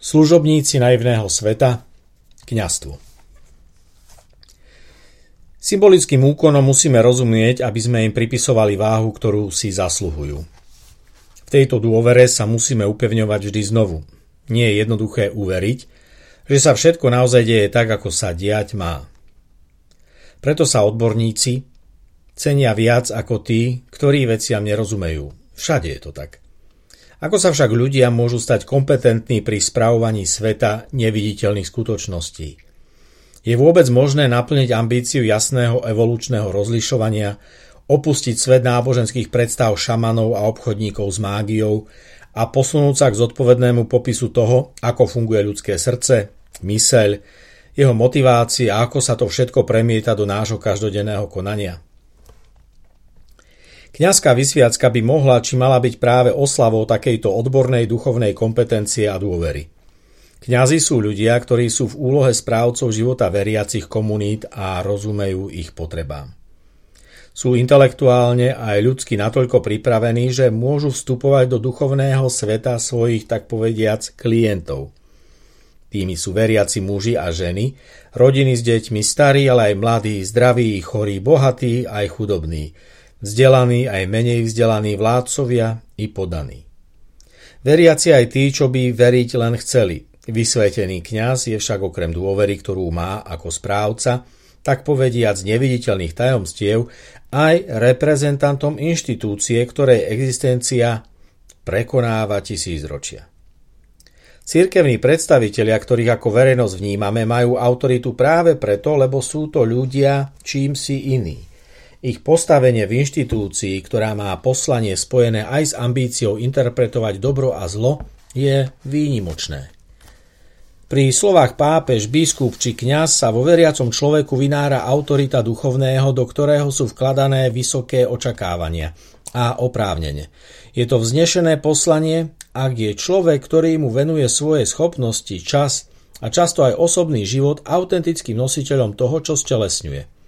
Služobníci naivného sveta, kňastvo. Symbolickým úkonom musíme rozumieť, aby sme im pripisovali váhu, ktorú si zasluhujú. V tejto dôvere sa musíme upevňovať vždy znovu. Nie je jednoduché uveriť, že sa všetko naozaj deje tak, ako sa diať má. Preto sa odborníci cenia viac ako tí, ktorí veciam nerozumejú. Všade je to tak. Ako sa však ľudia môžu stať kompetentní pri spravovaní sveta neviditeľných skutočností? Je vôbec možné naplniť ambíciu jasného evolučného rozlišovania, opustiť svet náboženských predstav šamanov a obchodníkov s mágiou a posunúť sa k zodpovednému popisu toho, ako funguje ľudské srdce, myseľ, jeho motivácia a ako sa to všetko premieta do nášho každodenného konania. Kňazská vysviacka by mohla či mala byť práve oslavou takejto odbornej duchovnej kompetencie a dôvery. Kňazi sú ľudia, ktorí sú v úlohe správcov života veriacich komunít a rozumejú ich potrebám. Sú intelektuálne aj ľudsky natoľko pripravení, že môžu vstupovať do duchovného sveta svojich, tak povediac, klientov. Tými sú veriaci muži a ženy, rodiny s deťmi, starí, ale aj mladí, zdraví, chorí, bohatí, aj chudobní – vzdelaní aj menej vzdelaní vládcovia i podaní. Veriaci aj tí, čo by veriť len chceli. Vysvetený kňaz je však okrem dôvery, ktorú má ako správca, tak povediac neviditeľných tajomstiev, aj reprezentantom inštitúcie, ktorej existencia prekonáva tisícročia. Cirkevní predstavitelia, ktorých ako verejnosť vnímame, majú autoritu práve preto, lebo sú to ľudia čím si iní. Ich postavenie v inštitúcii, ktorá má poslanie spojené aj s ambíciou interpretovať dobro a zlo, je výnimočné. Pri slovách pápež, biskup či kňaz sa vo veriacom človeku vynára autorita duchovného, do ktorého sú vkladané vysoké očakávania a oprávnenie. Je to vznešené poslanie, ak je človek, ktorý mu venuje svoje schopnosti, čas a často aj osobný život autentickým nositeľom toho, čo stelesňuje.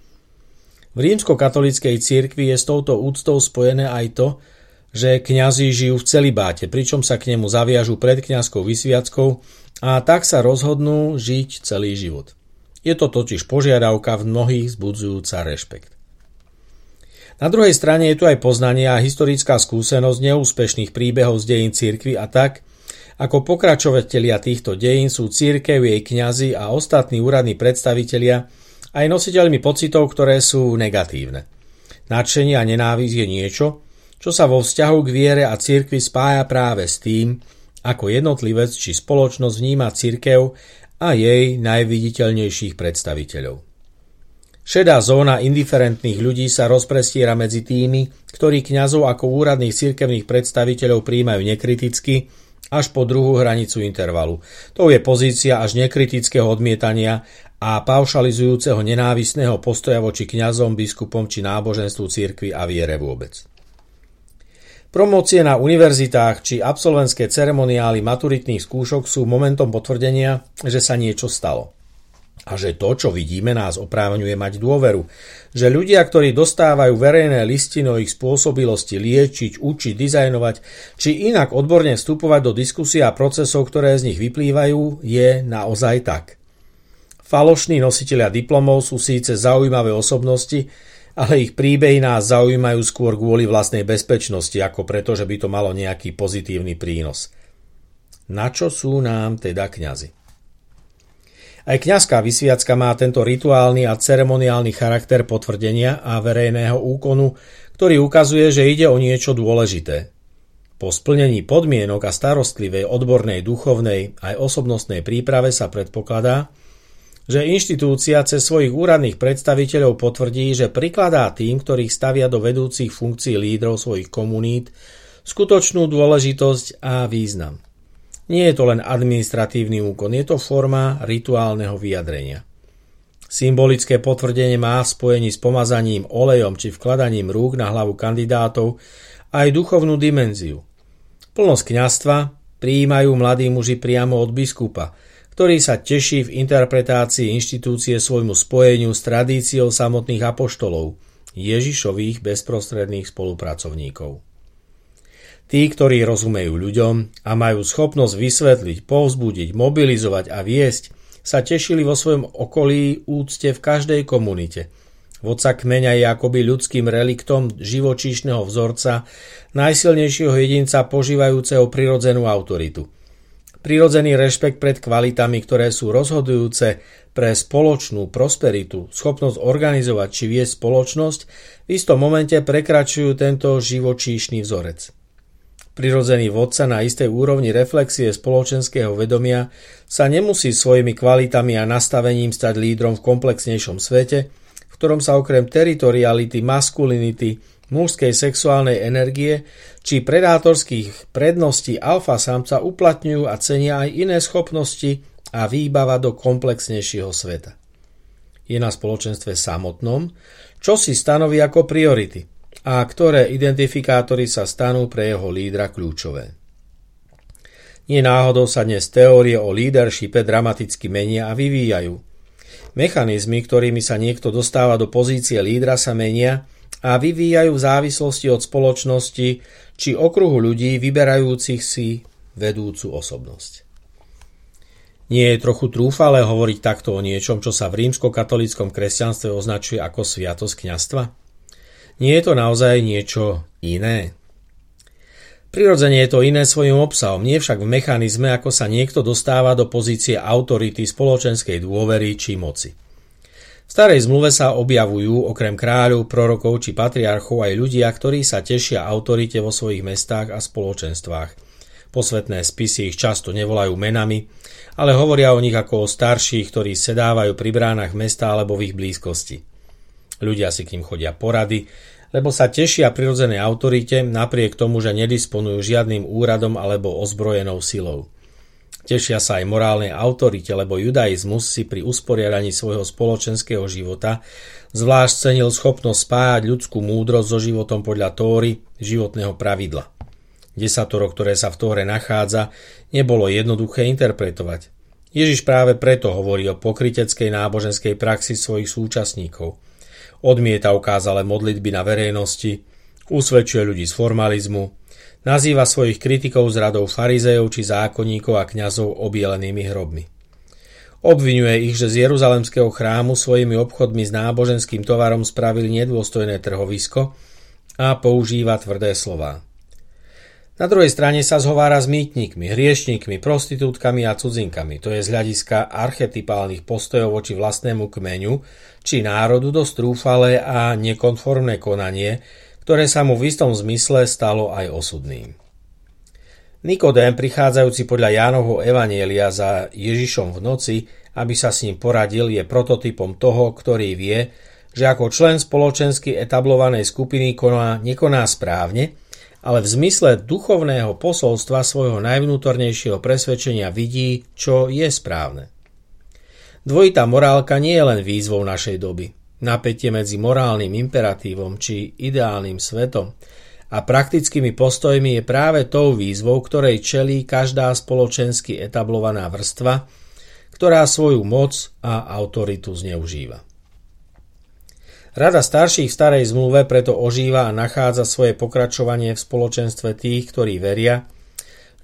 V rímskokatolíckej cirkvi je s touto úctou spojené aj to, že kňazi žijú v celibáte, pričom sa k nemu zaviažú pred kňazskou vysviackou a tak sa rozhodnú žiť celý život. Je to totiž požiadavka v mnohých zbudzujúca rešpekt. Na druhej strane je tu aj poznanie a historická skúsenosť neúspešných príbehov z dejín cirkvy a tak, ako pokračovatelia týchto dejín sú církev, jej kňazi a ostatní úradní predstavitelia aj nositeľmi pocitov, ktoré sú negatívne. Nadšenie a nenávisť je niečo, čo sa vo vzťahu k viere a cirkvi spája práve s tým, ako jednotlivec či spoločnosť vníma cirkev a jej najviditeľnejších predstaviteľov. Šedá zóna indiferentných ľudí sa rozprestiera medzi tými, ktorí kňazov ako úradných cirkevných predstaviteľov príjmajú nekriticky, až po druhú hranicu intervalu. To je pozícia až nekritického odmietania a paušalizujúceho nenávisného postoja voči kňazom, biskupom či náboženstvu cirkvi a viere vôbec. Promócie na univerzitách či absolventské ceremoniály maturitných skúšok sú momentom potvrdenia, že sa niečo stalo a že to, čo vidíme, nás oprávňuje mať dôveru, že ľudia, ktorí dostávajú verejné listiny o ich spôsobilosti liečiť, učiť, dizajnovať, či inak odborne vstupovať do diskusie a procesov, ktoré z nich vyplývajú, je naozaj tak. Falošní nositeľia diplomov sú síce zaujímavé osobnosti, ale ich príbehy nás zaujímajú skôr kvôli vlastnej bezpečnosti, ako preto, že by to malo nejaký pozitívny prínos. Na čo sú nám teda kňazi? Aj kňazská vysviacka má tento rituálny a ceremoniálny charakter potvrdenia a verejného úkonu, ktorý ukazuje, že ide o niečo dôležité. Po splnení podmienok a starostlivej odbornej duchovnej aj osobnostnej príprave sa predpokladá, že inštitúcia cez svojich úradných predstaviteľov potvrdí, že prikladá tým, ktorých stavia do vedúcich funkcií lídrov svojich komunít, skutočnú dôležitosť a význam. Nie je to len administratívny úkon, je to forma rituálneho vyjadrenia. Symbolické potvrdenie má v spojení s pomazaním olejom či vkladaním rúk na hlavu kandidátov aj duchovnú dimenziu. Plnosť kňastva prijímajú mladí muži priamo od biskupa, ktorý sa teší v interpretácii inštitúcie svojmu spojeniu s tradíciou samotných apoštolov, Ježišových bezprostredných spolupracovníkov. Tí, ktorí rozumejú ľuďom a majú schopnosť vysvetliť, povzbudiť, mobilizovať a viesť, sa tešili vo svojom okolí úcte v každej komunite. Vodca kmeňa je akoby ľudským reliktom živočíšneho vzorca, najsilnejšieho jedinca požívajúceho prirodzenú autoritu. Prirodzený rešpekt pred kvalitami, ktoré sú rozhodujúce pre spoločnú prosperitu, schopnosť organizovať či viesť spoločnosť, v istom momente prekračujú tento živočíšny vzorec. Prirodzený vodca na istej úrovni reflexie spoločenského vedomia sa nemusí svojimi kvalitami a nastavením stať lídrom v komplexnejšom svete, v ktorom sa okrem teritoriality, maskulinity, mužskej sexuálnej energie či predátorských predností alfa samca uplatňujú a cenia aj iné schopnosti a výbava do komplexnejšieho sveta. Je na spoločenstve samotnom, čo si stanoví ako priority – a ktoré identifikátory sa stanú pre jeho lídra kľúčové. Nie náhodou sa dnes teórie o leadershipe dramaticky menia a vyvíjajú. Mechanizmy, ktorými sa niekto dostáva do pozície lídra, sa menia a vyvíjajú v závislosti od spoločnosti či okruhu ľudí vyberajúcich si vedúcu osobnosť. Nie je trochu trúfale hovoriť takto o niečom, čo sa v rímsko-katolíckom kresťanstve označuje ako sviatosť kňastva? Nie je to naozaj niečo iné? Prirodzene je to iné svojim obsahom, nie však v mechanizme, ako sa niekto dostáva do pozície autority spoločenskej dôvery či moci. V starej zmluve sa objavujú okrem kráľov, prorokov či patriarchov aj ľudia, ktorí sa tešia autorite vo svojich mestách a spoločenstvách. Posvetné spisy ich často nevolajú menami, ale hovoria o nich ako o starších, ktorí sedávajú pri bránach mesta alebo v ich blízkosti. Ľudia si k ním chodia porady, lebo sa tešia prirodzenej autorite napriek tomu, že nedisponujú žiadnym úradom alebo ozbrojenou silou. Tešia sa aj morálnej autorite, lebo judaizmus si pri usporiadaní svojho spoločenského života zvlášť cenil schopnosť spájať ľudskú múdrosť so životom podľa Tóry, životného pravidla. Desatoro, ktoré sa v Tóre nachádza, nebolo jednoduché interpretovať. Ježiš práve preto hovorí o pokryteckej náboženskej praxi svojich súčasníkov – odmieta ukázale modlitby na verejnosti, usvedčuje ľudí z formalizmu, nazýva svojich kritikov z radou farizejov či zákonníkov a kňazov obielenými hrobmi. Obvinuje ich, že z Jeruzalemského chrámu svojimi obchodmi s náboženským tovarom spravili nedôstojné trhovisko a používa tvrdé slová. Na druhej strane sa zhovára s mýtnikmi, hriešnikmi, prostitútkami a cudzinkami. To je z hľadiska archetypálnych postojov voči vlastnému kmeňu či národu dosť a nekonformné konanie, ktoré sa mu v istom zmysle stalo aj osudným. Nikodém, prichádzajúci podľa Jánovho Evanielia za Ježišom v noci, aby sa s ním poradil, je prototypom toho, ktorý vie, že ako člen spoločensky etablovanej skupiny koná, nekoná správne – ale v zmysle duchovného posolstva svojho najvnútornejšieho presvedčenia vidí, čo je správne. Dvojitá morálka nie je len výzvou našej doby. Napätie medzi morálnym imperatívom či ideálnym svetom a praktickými postojmi je práve tou výzvou, ktorej čelí každá spoločensky etablovaná vrstva, ktorá svoju moc a autoritu zneužíva. Rada starších v starej zmluve preto ožíva a nachádza svoje pokračovanie v spoločenstve tých, ktorí veria,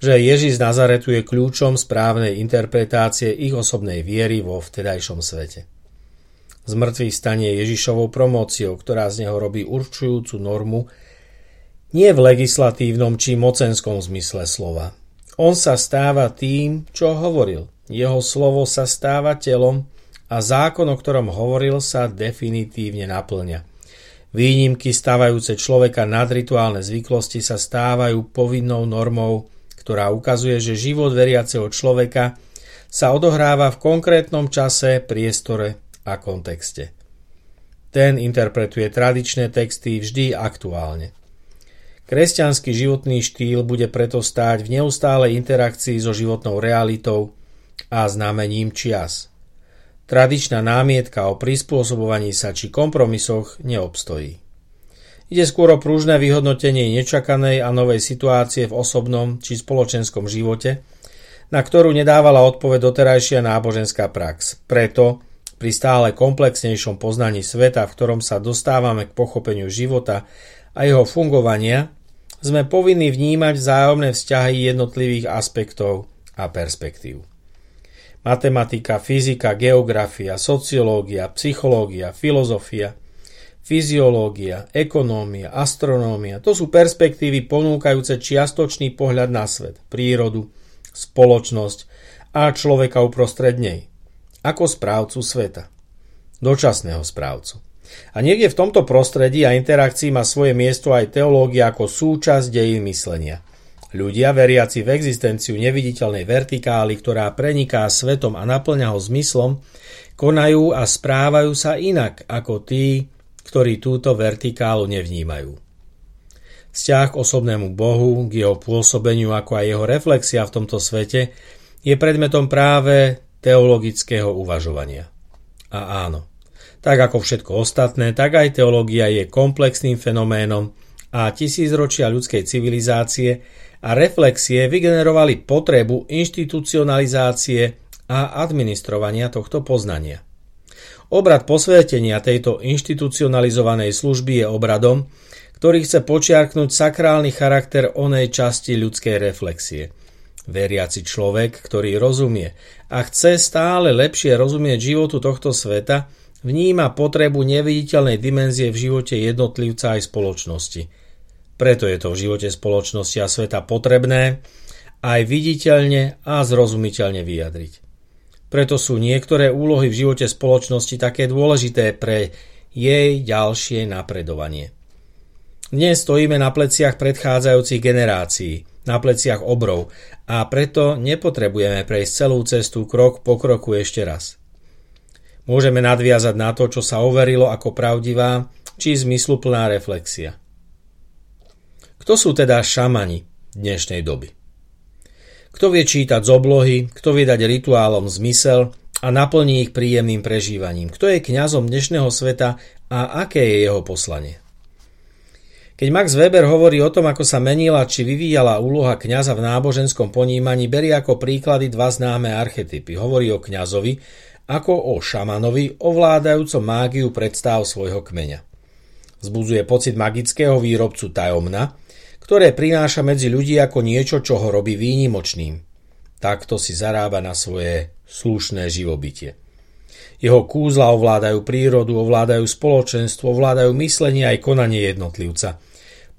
že Ježiš z Nazaretu je kľúčom správnej interpretácie ich osobnej viery vo vtedajšom svete. Zmrtvý stanie Ježišovou promóciou, ktorá z neho robí určujúcu normu, nie v legislatívnom či mocenskom zmysle slova. On sa stáva tým, čo hovoril. Jeho slovo sa stáva telom a zákon, o ktorom hovoril, sa definitívne naplňa. Výnimky stávajúce človeka nad rituálne zvyklosti sa stávajú povinnou normou, ktorá ukazuje, že život veriaceho človeka sa odohráva v konkrétnom čase, priestore a kontexte. Ten interpretuje tradičné texty vždy aktuálne. Kresťanský životný štýl bude preto stáť v neustálej interakcii so životnou realitou a znamením čias – Tradičná námietka o prispôsobovaní sa či kompromisoch neobstojí. Ide skôr o prúžne vyhodnotenie nečakanej a novej situácie v osobnom či spoločenskom živote, na ktorú nedávala odpoveď doterajšia náboženská prax. Preto pri stále komplexnejšom poznaní sveta, v ktorom sa dostávame k pochopeniu života a jeho fungovania, sme povinní vnímať vzájomné vzťahy jednotlivých aspektov a perspektív. Matematika, fyzika, geografia, sociológia, psychológia, filozofia, fyziológia, ekonómia, astronómia to sú perspektívy ponúkajúce čiastočný pohľad na svet, prírodu, spoločnosť a človeka uprostred nej, ako správcu sveta, dočasného správcu. A niekde v tomto prostredí a interakcii má svoje miesto aj teológia ako súčasť dejín myslenia. Ľudia, veriaci v existenciu neviditeľnej vertikály, ktorá preniká svetom a naplňa ho zmyslom, konajú a správajú sa inak ako tí, ktorí túto vertikálu nevnímajú. Vzťah k osobnému Bohu, k jeho pôsobeniu ako aj jeho reflexia v tomto svete je predmetom práve teologického uvažovania. A áno, tak ako všetko ostatné, tak aj teológia je komplexným fenoménom a tisícročia ľudskej civilizácie a reflexie vygenerovali potrebu inštitucionalizácie a administrovania tohto poznania. Obrad posvetenia tejto inštitucionalizovanej služby je obradom, ktorý chce počiarknúť sakrálny charakter onej časti ľudskej reflexie. Veriaci človek, ktorý rozumie a chce stále lepšie rozumieť životu tohto sveta, Vníma potrebu neviditeľnej dimenzie v živote jednotlivca aj spoločnosti. Preto je to v živote spoločnosti a sveta potrebné aj viditeľne a zrozumiteľne vyjadriť. Preto sú niektoré úlohy v živote spoločnosti také dôležité pre jej ďalšie napredovanie. Dnes stojíme na pleciach predchádzajúcich generácií, na pleciach obrov a preto nepotrebujeme prejsť celú cestu krok po kroku ešte raz. Môžeme nadviazať na to, čo sa overilo ako pravdivá či zmysluplná reflexia. Kto sú teda šamani dnešnej doby? Kto vie čítať z oblohy, kto vie dať rituálom zmysel a naplní ich príjemným prežívaním? Kto je kňazom dnešného sveta a aké je jeho poslanie? Keď Max Weber hovorí o tom, ako sa menila či vyvíjala úloha kňaza v náboženskom ponímaní, berie ako príklady dva známe archetypy. Hovorí o kňazovi, ako o šamanovi ovládajúcom mágiu predstav svojho kmeňa. Zbudzuje pocit magického výrobcu tajomna, ktoré prináša medzi ľudí ako niečo, čo ho robí výnimočným. Takto si zarába na svoje slušné živobytie. Jeho kúzla ovládajú prírodu, ovládajú spoločenstvo, ovládajú myslenie aj konanie jednotlivca.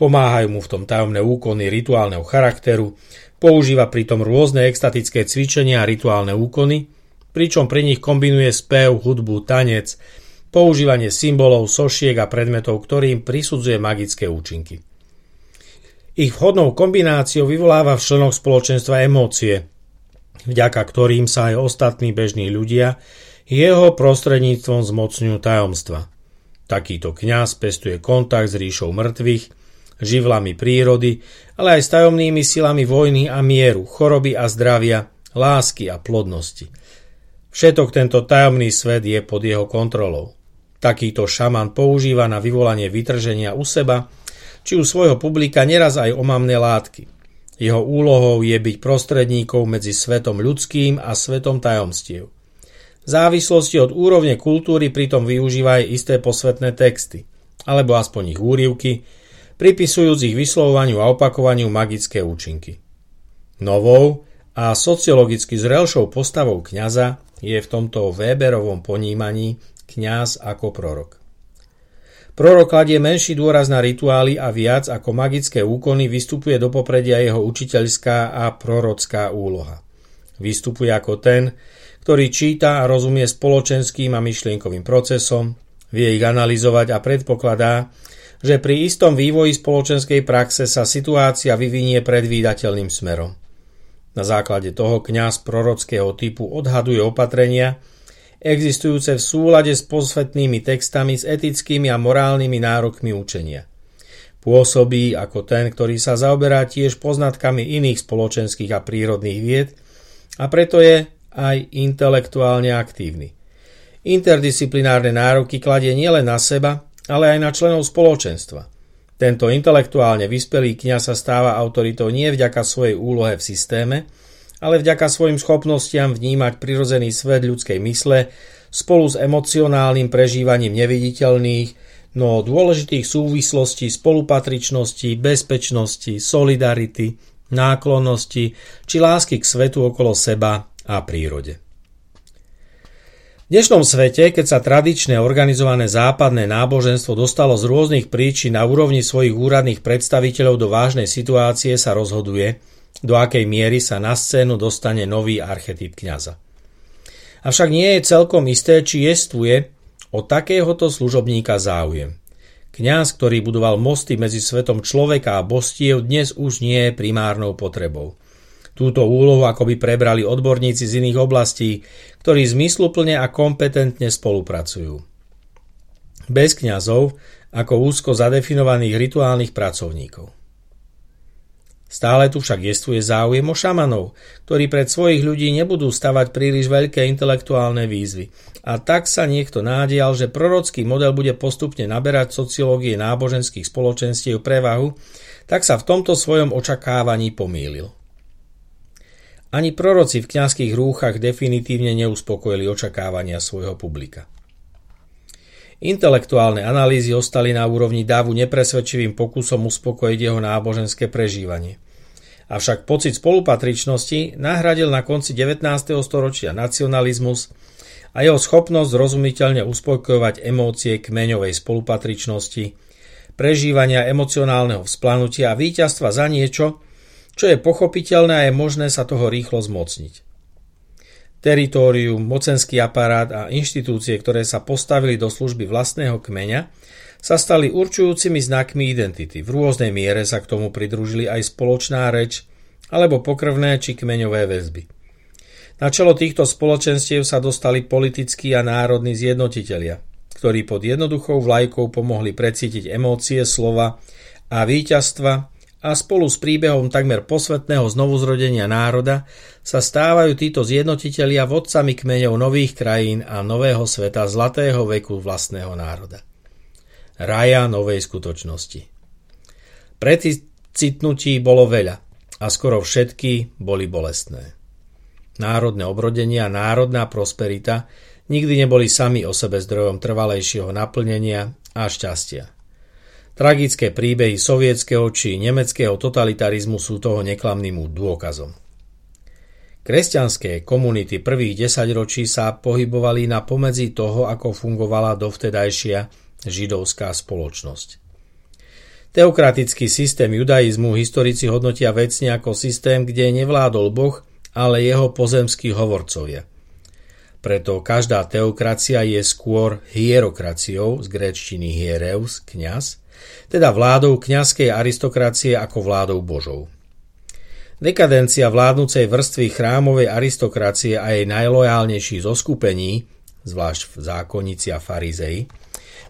Pomáhajú mu v tom tajomné úkony rituálneho charakteru, používa pritom rôzne extatické cvičenia a rituálne úkony, pričom pri nich kombinuje spev, hudbu, tanec, používanie symbolov, sošiek a predmetov, ktorým prisudzuje magické účinky. Ich vhodnou kombináciou vyvoláva v členoch spoločenstva emócie, vďaka ktorým sa aj ostatní bežní ľudia jeho prostredníctvom zmocňujú tajomstva. Takýto kňaz pestuje kontakt s ríšou mŕtvych, živlami prírody, ale aj s tajomnými silami vojny a mieru, choroby a zdravia, lásky a plodnosti – Všetok tento tajomný svet je pod jeho kontrolou. Takýto šaman používa na vyvolanie vytrženia u seba, či u svojho publika neraz aj omamné látky. Jeho úlohou je byť prostredníkov medzi svetom ľudským a svetom tajomstiev. V závislosti od úrovne kultúry pritom využíva aj isté posvetné texty, alebo aspoň ich úrivky, pripisujúc ich vyslovovaniu a opakovaniu magické účinky. Novou a sociologicky zrelšou postavou kňaza je v tomto Weberovom ponímaní kňaz ako prorok. Prorok kladie menší dôraz na rituály a viac ako magické úkony vystupuje do popredia jeho učiteľská a prorocká úloha. Vystupuje ako ten, ktorý číta a rozumie spoločenským a myšlienkovým procesom, vie ich analyzovať a predpokladá, že pri istom vývoji spoločenskej praxe sa situácia vyvinie predvídateľným smerom. Na základe toho kňaz prorockého typu odhaduje opatrenia, existujúce v súlade s posvetnými textami s etickými a morálnymi nárokmi učenia. Pôsobí ako ten, ktorý sa zaoberá tiež poznatkami iných spoločenských a prírodných vied a preto je aj intelektuálne aktívny. Interdisciplinárne nároky kladie nielen na seba, ale aj na členov spoločenstva – tento intelektuálne vyspelý kňaz sa stáva autoritou nie vďaka svojej úlohe v systéme, ale vďaka svojim schopnostiam vnímať prirodzený svet ľudskej mysle spolu s emocionálnym prežívaním neviditeľných no dôležitých súvislostí spolupatričnosti, bezpečnosti, solidarity, náklonnosti či lásky k svetu okolo seba a prírode. V dnešnom svete, keď sa tradičné organizované západné náboženstvo dostalo z rôznych príčin na úrovni svojich úradných predstaviteľov do vážnej situácie, sa rozhoduje, do akej miery sa na scénu dostane nový archetyp kňaza. Avšak nie je celkom isté, či jestvuje o takéhoto služobníka záujem. Kňaz, ktorý budoval mosty medzi svetom človeka a bostiev, dnes už nie je primárnou potrebou. Túto úlohu akoby prebrali odborníci z iných oblastí, ktorí zmysluplne a kompetentne spolupracujú. Bez kňazov ako úzko zadefinovaných rituálnych pracovníkov. Stále tu však jestuje záujem o šamanov, ktorí pred svojich ľudí nebudú stavať príliš veľké intelektuálne výzvy. A tak sa niekto nádial, že prorocký model bude postupne naberať sociológie náboženských spoločenstiev prevahu, tak sa v tomto svojom očakávaní pomýlil. Ani proroci v kňazských rúchach definitívne neuspokojili očakávania svojho publika. Intelektuálne analýzy ostali na úrovni davu nepresvedčivým pokusom uspokojiť jeho náboženské prežívanie. Avšak pocit spolupatričnosti nahradil na konci 19. storočia nacionalizmus a jeho schopnosť rozumiteľne uspokojovať emócie kmeňovej spolupatričnosti, prežívania emocionálneho vzplanutia a víťazstva za niečo, čo je pochopiteľné a je možné sa toho rýchlo zmocniť teritórium, mocenský aparát a inštitúcie, ktoré sa postavili do služby vlastného kmeňa, sa stali určujúcimi znakmi identity. V rôznej miere sa k tomu pridružili aj spoločná reč alebo pokrvné či kmeňové väzby. Na čelo týchto spoločenstiev sa dostali politickí a národní zjednotitelia, ktorí pod jednoduchou vlajkou pomohli precítiť emócie, slova a víťazstva a spolu s príbehom takmer posvetného znovuzrodenia národa sa stávajú títo zjednotitelia vodcami kmeňov nových krajín a nového sveta zlatého veku vlastného národa. Raja novej skutočnosti. Preticitnutí bolo veľa a skoro všetky boli bolestné. Národné obrodenie a národná prosperita nikdy neboli sami o sebe zdrojom trvalejšieho naplnenia a šťastia. Tragické príbehy sovietského či nemeckého totalitarizmu sú toho neklamným dôkazom. Kresťanské komunity prvých desaťročí sa pohybovali na pomedzi toho, ako fungovala dovtedajšia židovská spoločnosť. Teokratický systém judaizmu historici hodnotia vecne ako systém, kde nevládol Boh, ale jeho pozemskí hovorcovia. Preto každá teokracia je skôr hierokraciou z gréčtiny hiereus, kňaz, teda vládou kňazskej aristokracie ako vládou Božou. Dekadencia vládnucej vrstvy chrámovej aristokracie a jej najlojálnejších zoskupení, zvlášť v zákonnici a farizei,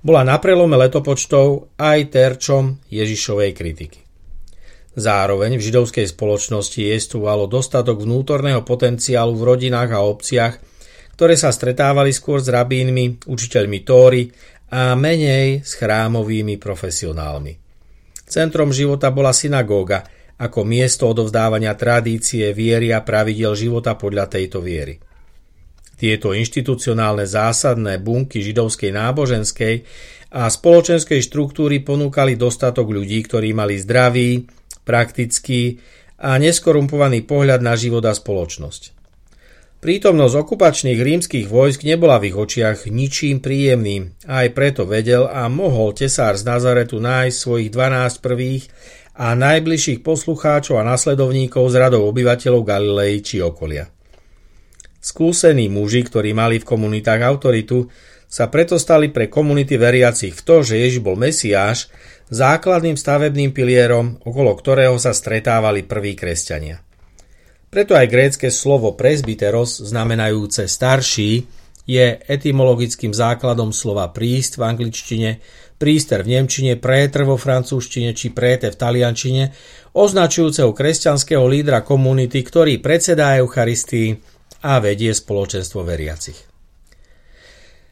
bola na prelome letopočtov aj terčom Ježišovej kritiky. Zároveň v židovskej spoločnosti jestvovalo dostatok vnútorného potenciálu v rodinách a obciach, ktoré sa stretávali skôr s rabínmi, učiteľmi Tóry a menej s chrámovými profesionálmi. Centrom života bola synagóga ako miesto odovzdávania tradície, viery a pravidel života podľa tejto viery. Tieto inštitucionálne zásadné bunky židovskej náboženskej a spoločenskej štruktúry ponúkali dostatok ľudí, ktorí mali zdravý, praktický a neskorumpovaný pohľad na život a spoločnosť. Prítomnosť okupačných rímskych vojsk nebola v ich očiach ničím príjemným aj preto vedel a mohol tesár z Nazaretu nájsť svojich 12 prvých a najbližších poslucháčov a nasledovníkov z radov obyvateľov Galilei či okolia. Skúsení muži, ktorí mali v komunitách autoritu, sa preto stali pre komunity veriacich v to, že Ježiš bol Mesiáš, základným stavebným pilierom, okolo ktorého sa stretávali prví kresťania. Preto aj grécke slovo presbyteros, znamenajúce starší, je etymologickým základom slova príst v angličtine, príster v nemčine, prétr vo francúzštine či préte v taliančine, označujúceho kresťanského lídra komunity, ktorý predsedá Eucharistii a vedie spoločenstvo veriacich.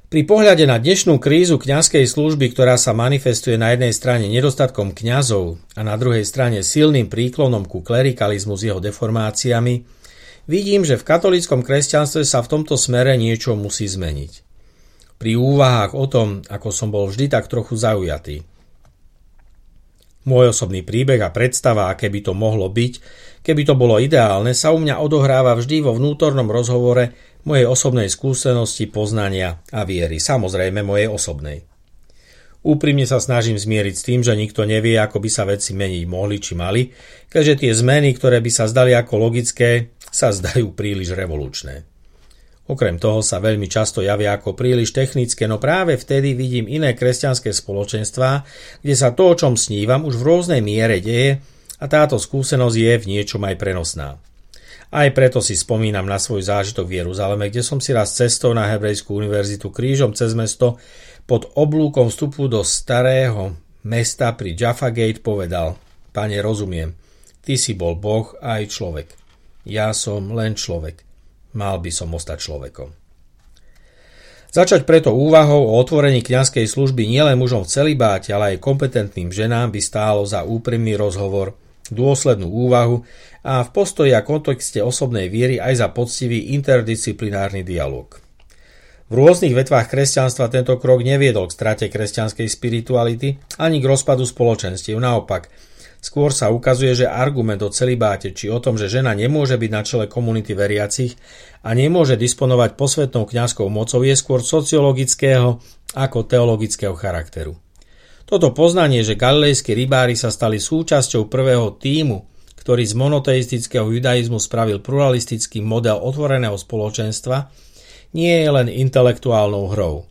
Pri pohľade na dnešnú krízu kňazskej služby, ktorá sa manifestuje na jednej strane nedostatkom kňazov a na druhej strane silným príklonom ku klerikalizmu s jeho deformáciami, vidím, že v katolíckom kresťanstve sa v tomto smere niečo musí zmeniť. pri úvahách o tom, ako som bol vždy tak trochu zaujatý. Môj osobný príbeh a predstava, aké by to mohlo byť, keby to bolo ideálne, sa u mňa odohráva vždy vo vnútornom rozhovore mojej osobnej skúsenosti, poznania a viery, samozrejme mojej osobnej. Úprimne sa snažím zmieriť s tým, že nikto nevie, ako by sa veci meniť mohli či mali, keďže tie zmeny, ktoré by sa zdali ako logické, sa zdajú príliš revolučné. Okrem toho sa veľmi často javia ako príliš technické, no práve vtedy vidím iné kresťanské spoločenstvá, kde sa to, o čom snívam, už v rôznej miere deje a táto skúsenosť je v niečom aj prenosná. Aj preto si spomínam na svoj zážitok v Jeruzaleme, kde som si raz cestou na Hebrejskú univerzitu krížom cez mesto pod oblúkom vstupu do starého mesta pri Jaffa Gate povedal Pane, rozumiem, ty si bol Boh aj človek. Ja som len človek mal by som ostať človekom. Začať preto úvahou o otvorení kňazskej služby nielen mužom v celibáte, ale aj kompetentným ženám by stálo za úprimný rozhovor, dôslednú úvahu a v postoji a kontexte osobnej viery aj za poctivý interdisciplinárny dialog. V rôznych vetvách kresťanstva tento krok neviedol k strate kresťanskej spirituality ani k rozpadu spoločenstiev. Naopak, Skôr sa ukazuje, že argument o celibáte či o tom, že žena nemôže byť na čele komunity veriacich a nemôže disponovať posvetnou kňazskou mocou je skôr sociologického ako teologického charakteru. Toto poznanie, že galilejskí rybári sa stali súčasťou prvého týmu, ktorý z monoteistického judaizmu spravil pluralistický model otvoreného spoločenstva, nie je len intelektuálnou hrou.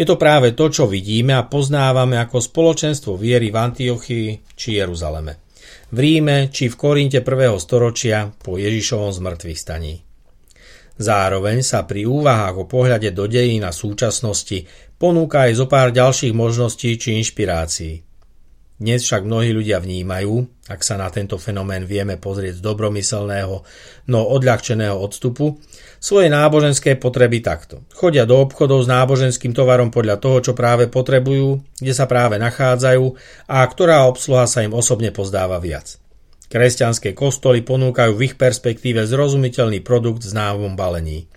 Je to práve to, čo vidíme a poznávame ako spoločenstvo viery v Antiochii či Jeruzaleme. V Ríme či v Korinte 1. storočia po Ježišovom zmrtvých staní. Zároveň sa pri úvahách o pohľade do dejín a súčasnosti ponúka aj zo pár ďalších možností či inšpirácií. Dnes však mnohí ľudia vnímajú, ak sa na tento fenomén vieme pozrieť z dobromyselného, no odľahčeného odstupu, svoje náboženské potreby takto. Chodia do obchodov s náboženským tovarom podľa toho, čo práve potrebujú, kde sa práve nachádzajú a ktorá obsluha sa im osobne pozdáva viac. Kresťanské kostoly ponúkajú v ich perspektíve zrozumiteľný produkt v známom balení.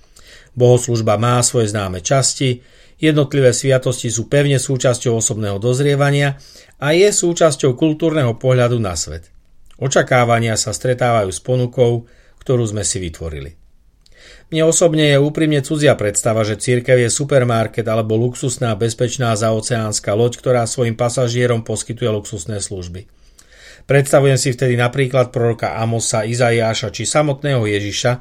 Bohoslužba má svoje známe časti, Jednotlivé sviatosti sú pevne súčasťou osobného dozrievania a je súčasťou kultúrneho pohľadu na svet. Očakávania sa stretávajú s ponukou, ktorú sme si vytvorili. Mne osobne je úprimne cudzia predstava, že církev je supermarket alebo luxusná bezpečná zaoceánska loď, ktorá svojim pasažierom poskytuje luxusné služby. Predstavujem si vtedy napríklad proroka Amosa, Izaiáša či samotného Ježiša,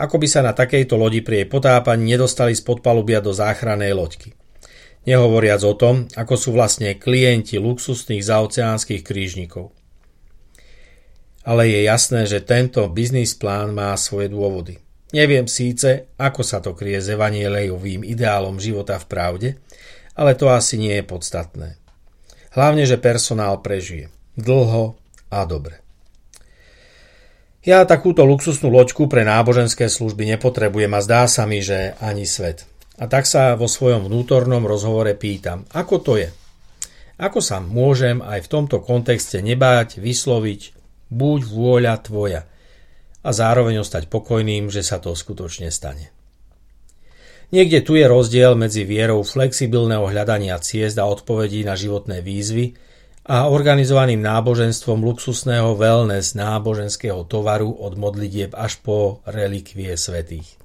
ako by sa na takejto lodi pri jej potápaní nedostali spod palubia do záchrannej loďky. Nehovoriac o tom, ako sú vlastne klienti luxusných zaoceánskych krížnikov. Ale je jasné, že tento biznis plán má svoje dôvody. Neviem síce, ako sa to kryje s evanielejovým ideálom života v pravde, ale to asi nie je podstatné. Hlavne, že personál prežije. Dlho a dobre. Ja takúto luxusnú loďku pre náboženské služby nepotrebujem a zdá sa mi, že ani svet. A tak sa vo svojom vnútornom rozhovore pýtam, ako to je? Ako sa môžem aj v tomto kontexte nebáť vysloviť buď vôľa tvoja a zároveň ostať pokojným, že sa to skutočne stane. Niekde tu je rozdiel medzi vierou flexibilného hľadania ciest a odpovedí na životné výzvy a organizovaným náboženstvom luxusného wellness náboženského tovaru od modlitieb až po relikvie svetých.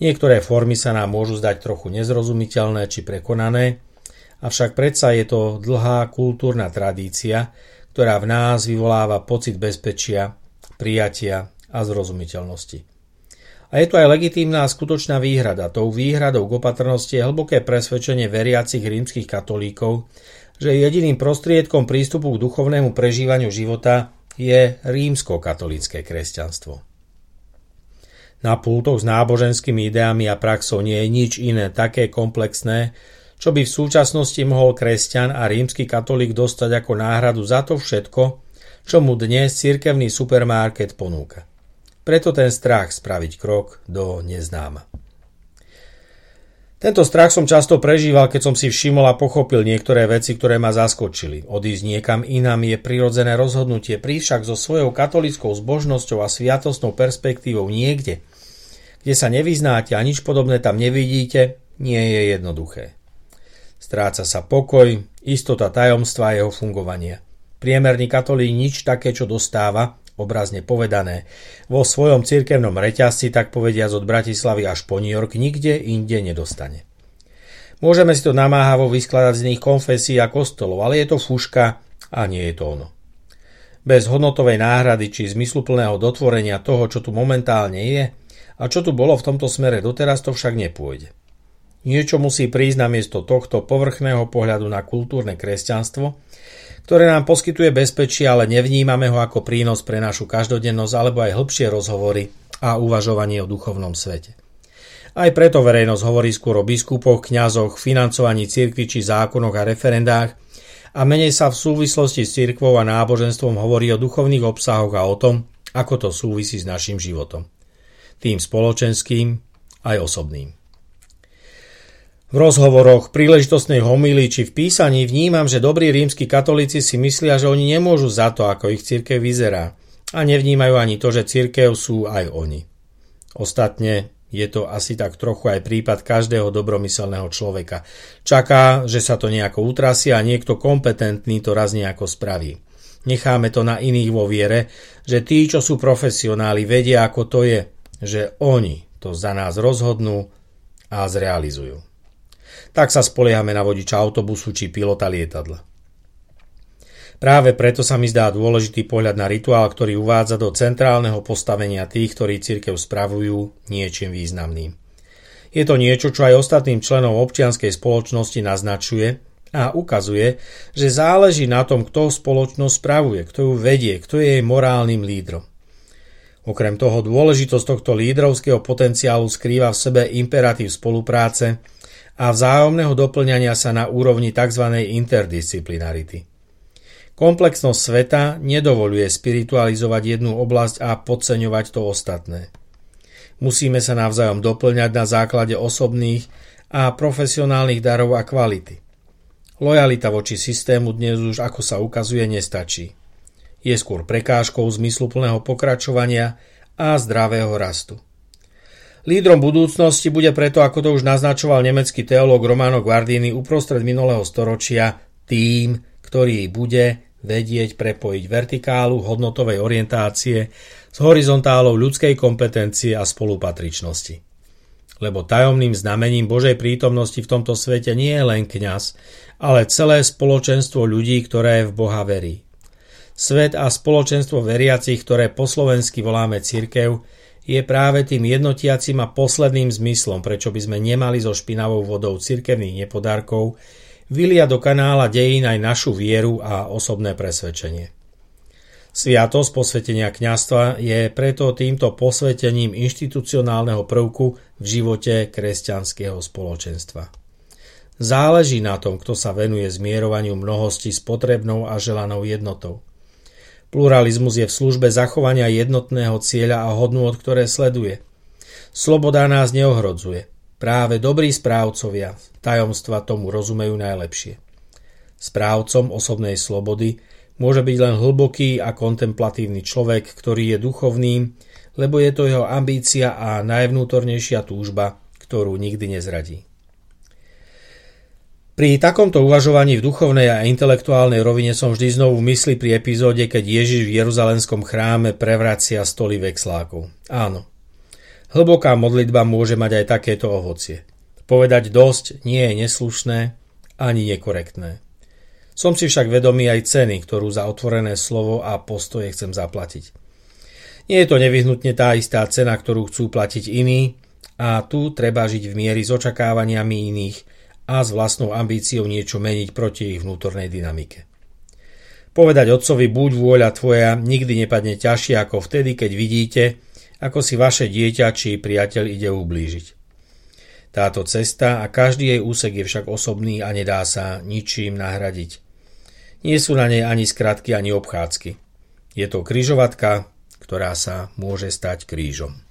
Niektoré formy sa nám môžu zdať trochu nezrozumiteľné či prekonané, avšak predsa je to dlhá kultúrna tradícia, ktorá v nás vyvoláva pocit bezpečia, prijatia a zrozumiteľnosti. A je tu aj legitímna a skutočná výhrada. Tou výhradou k opatrnosti je hlboké presvedčenie veriacich rímskych katolíkov, že jediným prostriedkom prístupu k duchovnému prežívaniu života je rímsko-katolické kresťanstvo. Na pultoch s náboženskými ideami a praxou nie je nič iné také komplexné, čo by v súčasnosti mohol kresťan a rímsky katolík dostať ako náhradu za to všetko, čo mu dnes cirkevný supermarket ponúka. Preto ten strach spraviť krok do neznáma. Tento strach som často prežíval, keď som si všimol a pochopil niektoré veci, ktoré ma zaskočili. Odísť niekam inám je prirodzené rozhodnutie, však so svojou katolickou zbožnosťou a sviatostnou perspektívou niekde, kde sa nevyznáte a nič podobné tam nevidíte, nie je jednoduché. Stráca sa pokoj, istota tajomstva a jeho fungovania. Priemerný katolík nič také, čo dostáva, obrazne povedané, vo svojom cirkevnom reťazci, tak povediať od Bratislavy až po New York, nikde inde nedostane. Môžeme si to namáhavo vyskladať z nich konfesí a kostolov, ale je to fuška a nie je to ono. Bez hodnotovej náhrady či zmysluplného dotvorenia toho, čo tu momentálne je a čo tu bolo v tomto smere doteraz, to však nepôjde. Niečo musí prísť na miesto tohto povrchného pohľadu na kultúrne kresťanstvo, ktoré nám poskytuje bezpečie, ale nevnímame ho ako prínos pre našu každodennosť alebo aj hĺbšie rozhovory a uvažovanie o duchovnom svete. Aj preto verejnosť hovorí skôr o biskupoch, kňazoch, financovaní cirkvi či zákonoch a referendách a menej sa v súvislosti s cirkvou a náboženstvom hovorí o duchovných obsahoch a o tom, ako to súvisí s našim životom. Tým spoločenským aj osobným. V rozhovoroch, príležitostnej homily či v písaní vnímam, že dobrí rímsky katolíci si myslia, že oni nemôžu za to, ako ich církev vyzerá. A nevnímajú ani to, že církev sú aj oni. Ostatne je to asi tak trochu aj prípad každého dobromyselného človeka. Čaká, že sa to nejako utrasie a niekto kompetentný to raz nejako spraví. Necháme to na iných vo viere, že tí, čo sú profesionáli, vedia, ako to je, že oni to za nás rozhodnú a zrealizujú. Tak sa spoliehame na vodiča autobusu či pilota lietadla. Práve preto sa mi zdá dôležitý pohľad na rituál, ktorý uvádza do centrálneho postavenia tých, ktorí cirkev spravujú niečím významným. Je to niečo, čo aj ostatným členom občianskej spoločnosti naznačuje a ukazuje, že záleží na tom, kto spoločnosť spravuje, kto ju vedie, kto je jej morálnym lídrom. Okrem toho dôležitosť tohto lídrovského potenciálu skrýva v sebe imperatív spolupráce a vzájomného doplňania sa na úrovni tzv. interdisciplinarity. Komplexnosť sveta nedovoluje spiritualizovať jednu oblasť a podceňovať to ostatné. Musíme sa navzájom doplňať na základe osobných a profesionálnych darov a kvality. Lojalita voči systému dnes už, ako sa ukazuje, nestačí. Je skôr prekážkou zmysluplného pokračovania a zdravého rastu. Lídrom budúcnosti bude preto, ako to už naznačoval nemecký teológ Romano Guardini uprostred minulého storočia, tým, ktorý bude vedieť prepojiť vertikálu hodnotovej orientácie s horizontálou ľudskej kompetencie a spolupatričnosti. Lebo tajomným znamením Božej prítomnosti v tomto svete nie je len kňaz, ale celé spoločenstvo ľudí, ktoré v Boha verí. Svet a spoločenstvo veriacich, ktoré po slovensky voláme cirkev, je práve tým jednotiacim a posledným zmyslom, prečo by sme nemali so špinavou vodou cirkevných nepodárkov vylia do kanála dejín aj našu vieru a osobné presvedčenie. Sviatosť posvetenia kňastva je preto týmto posvetením inštitucionálneho prvku v živote kresťanského spoločenstva. Záleží na tom, kto sa venuje zmierovaniu mnohosti s potrebnou a želanou jednotou. Pluralizmus je v službe zachovania jednotného cieľa a hodnôt, ktoré sleduje. Sloboda nás neohrodzuje. Práve dobrí správcovia tajomstva tomu rozumejú najlepšie. Správcom osobnej slobody môže byť len hlboký a kontemplatívny človek, ktorý je duchovným, lebo je to jeho ambícia a najvnútornejšia túžba, ktorú nikdy nezradí. Pri takomto uvažovaní v duchovnej a intelektuálnej rovine som vždy znovu v mysli pri epizóde, keď Ježiš v Jeruzalemskom chráme prevracia stoly vexlákov. Áno, Hlboká modlitba môže mať aj takéto ovocie. Povedať dosť nie je neslušné ani nekorektné. Som si však vedomý aj ceny, ktorú za otvorené slovo a postoje chcem zaplatiť. Nie je to nevyhnutne tá istá cena, ktorú chcú platiť iní a tu treba žiť v miery s očakávaniami iných a s vlastnou ambíciou niečo meniť proti ich vnútornej dynamike. Povedať otcovi buď vôľa tvoja nikdy nepadne ťažšie ako vtedy, keď vidíte, ako si vaše dieťa či priateľ ide ublížiť. Táto cesta a každý jej úsek je však osobný a nedá sa ničím nahradiť. Nie sú na nej ani skratky, ani obchádzky. Je to kryžovatka, ktorá sa môže stať krížom.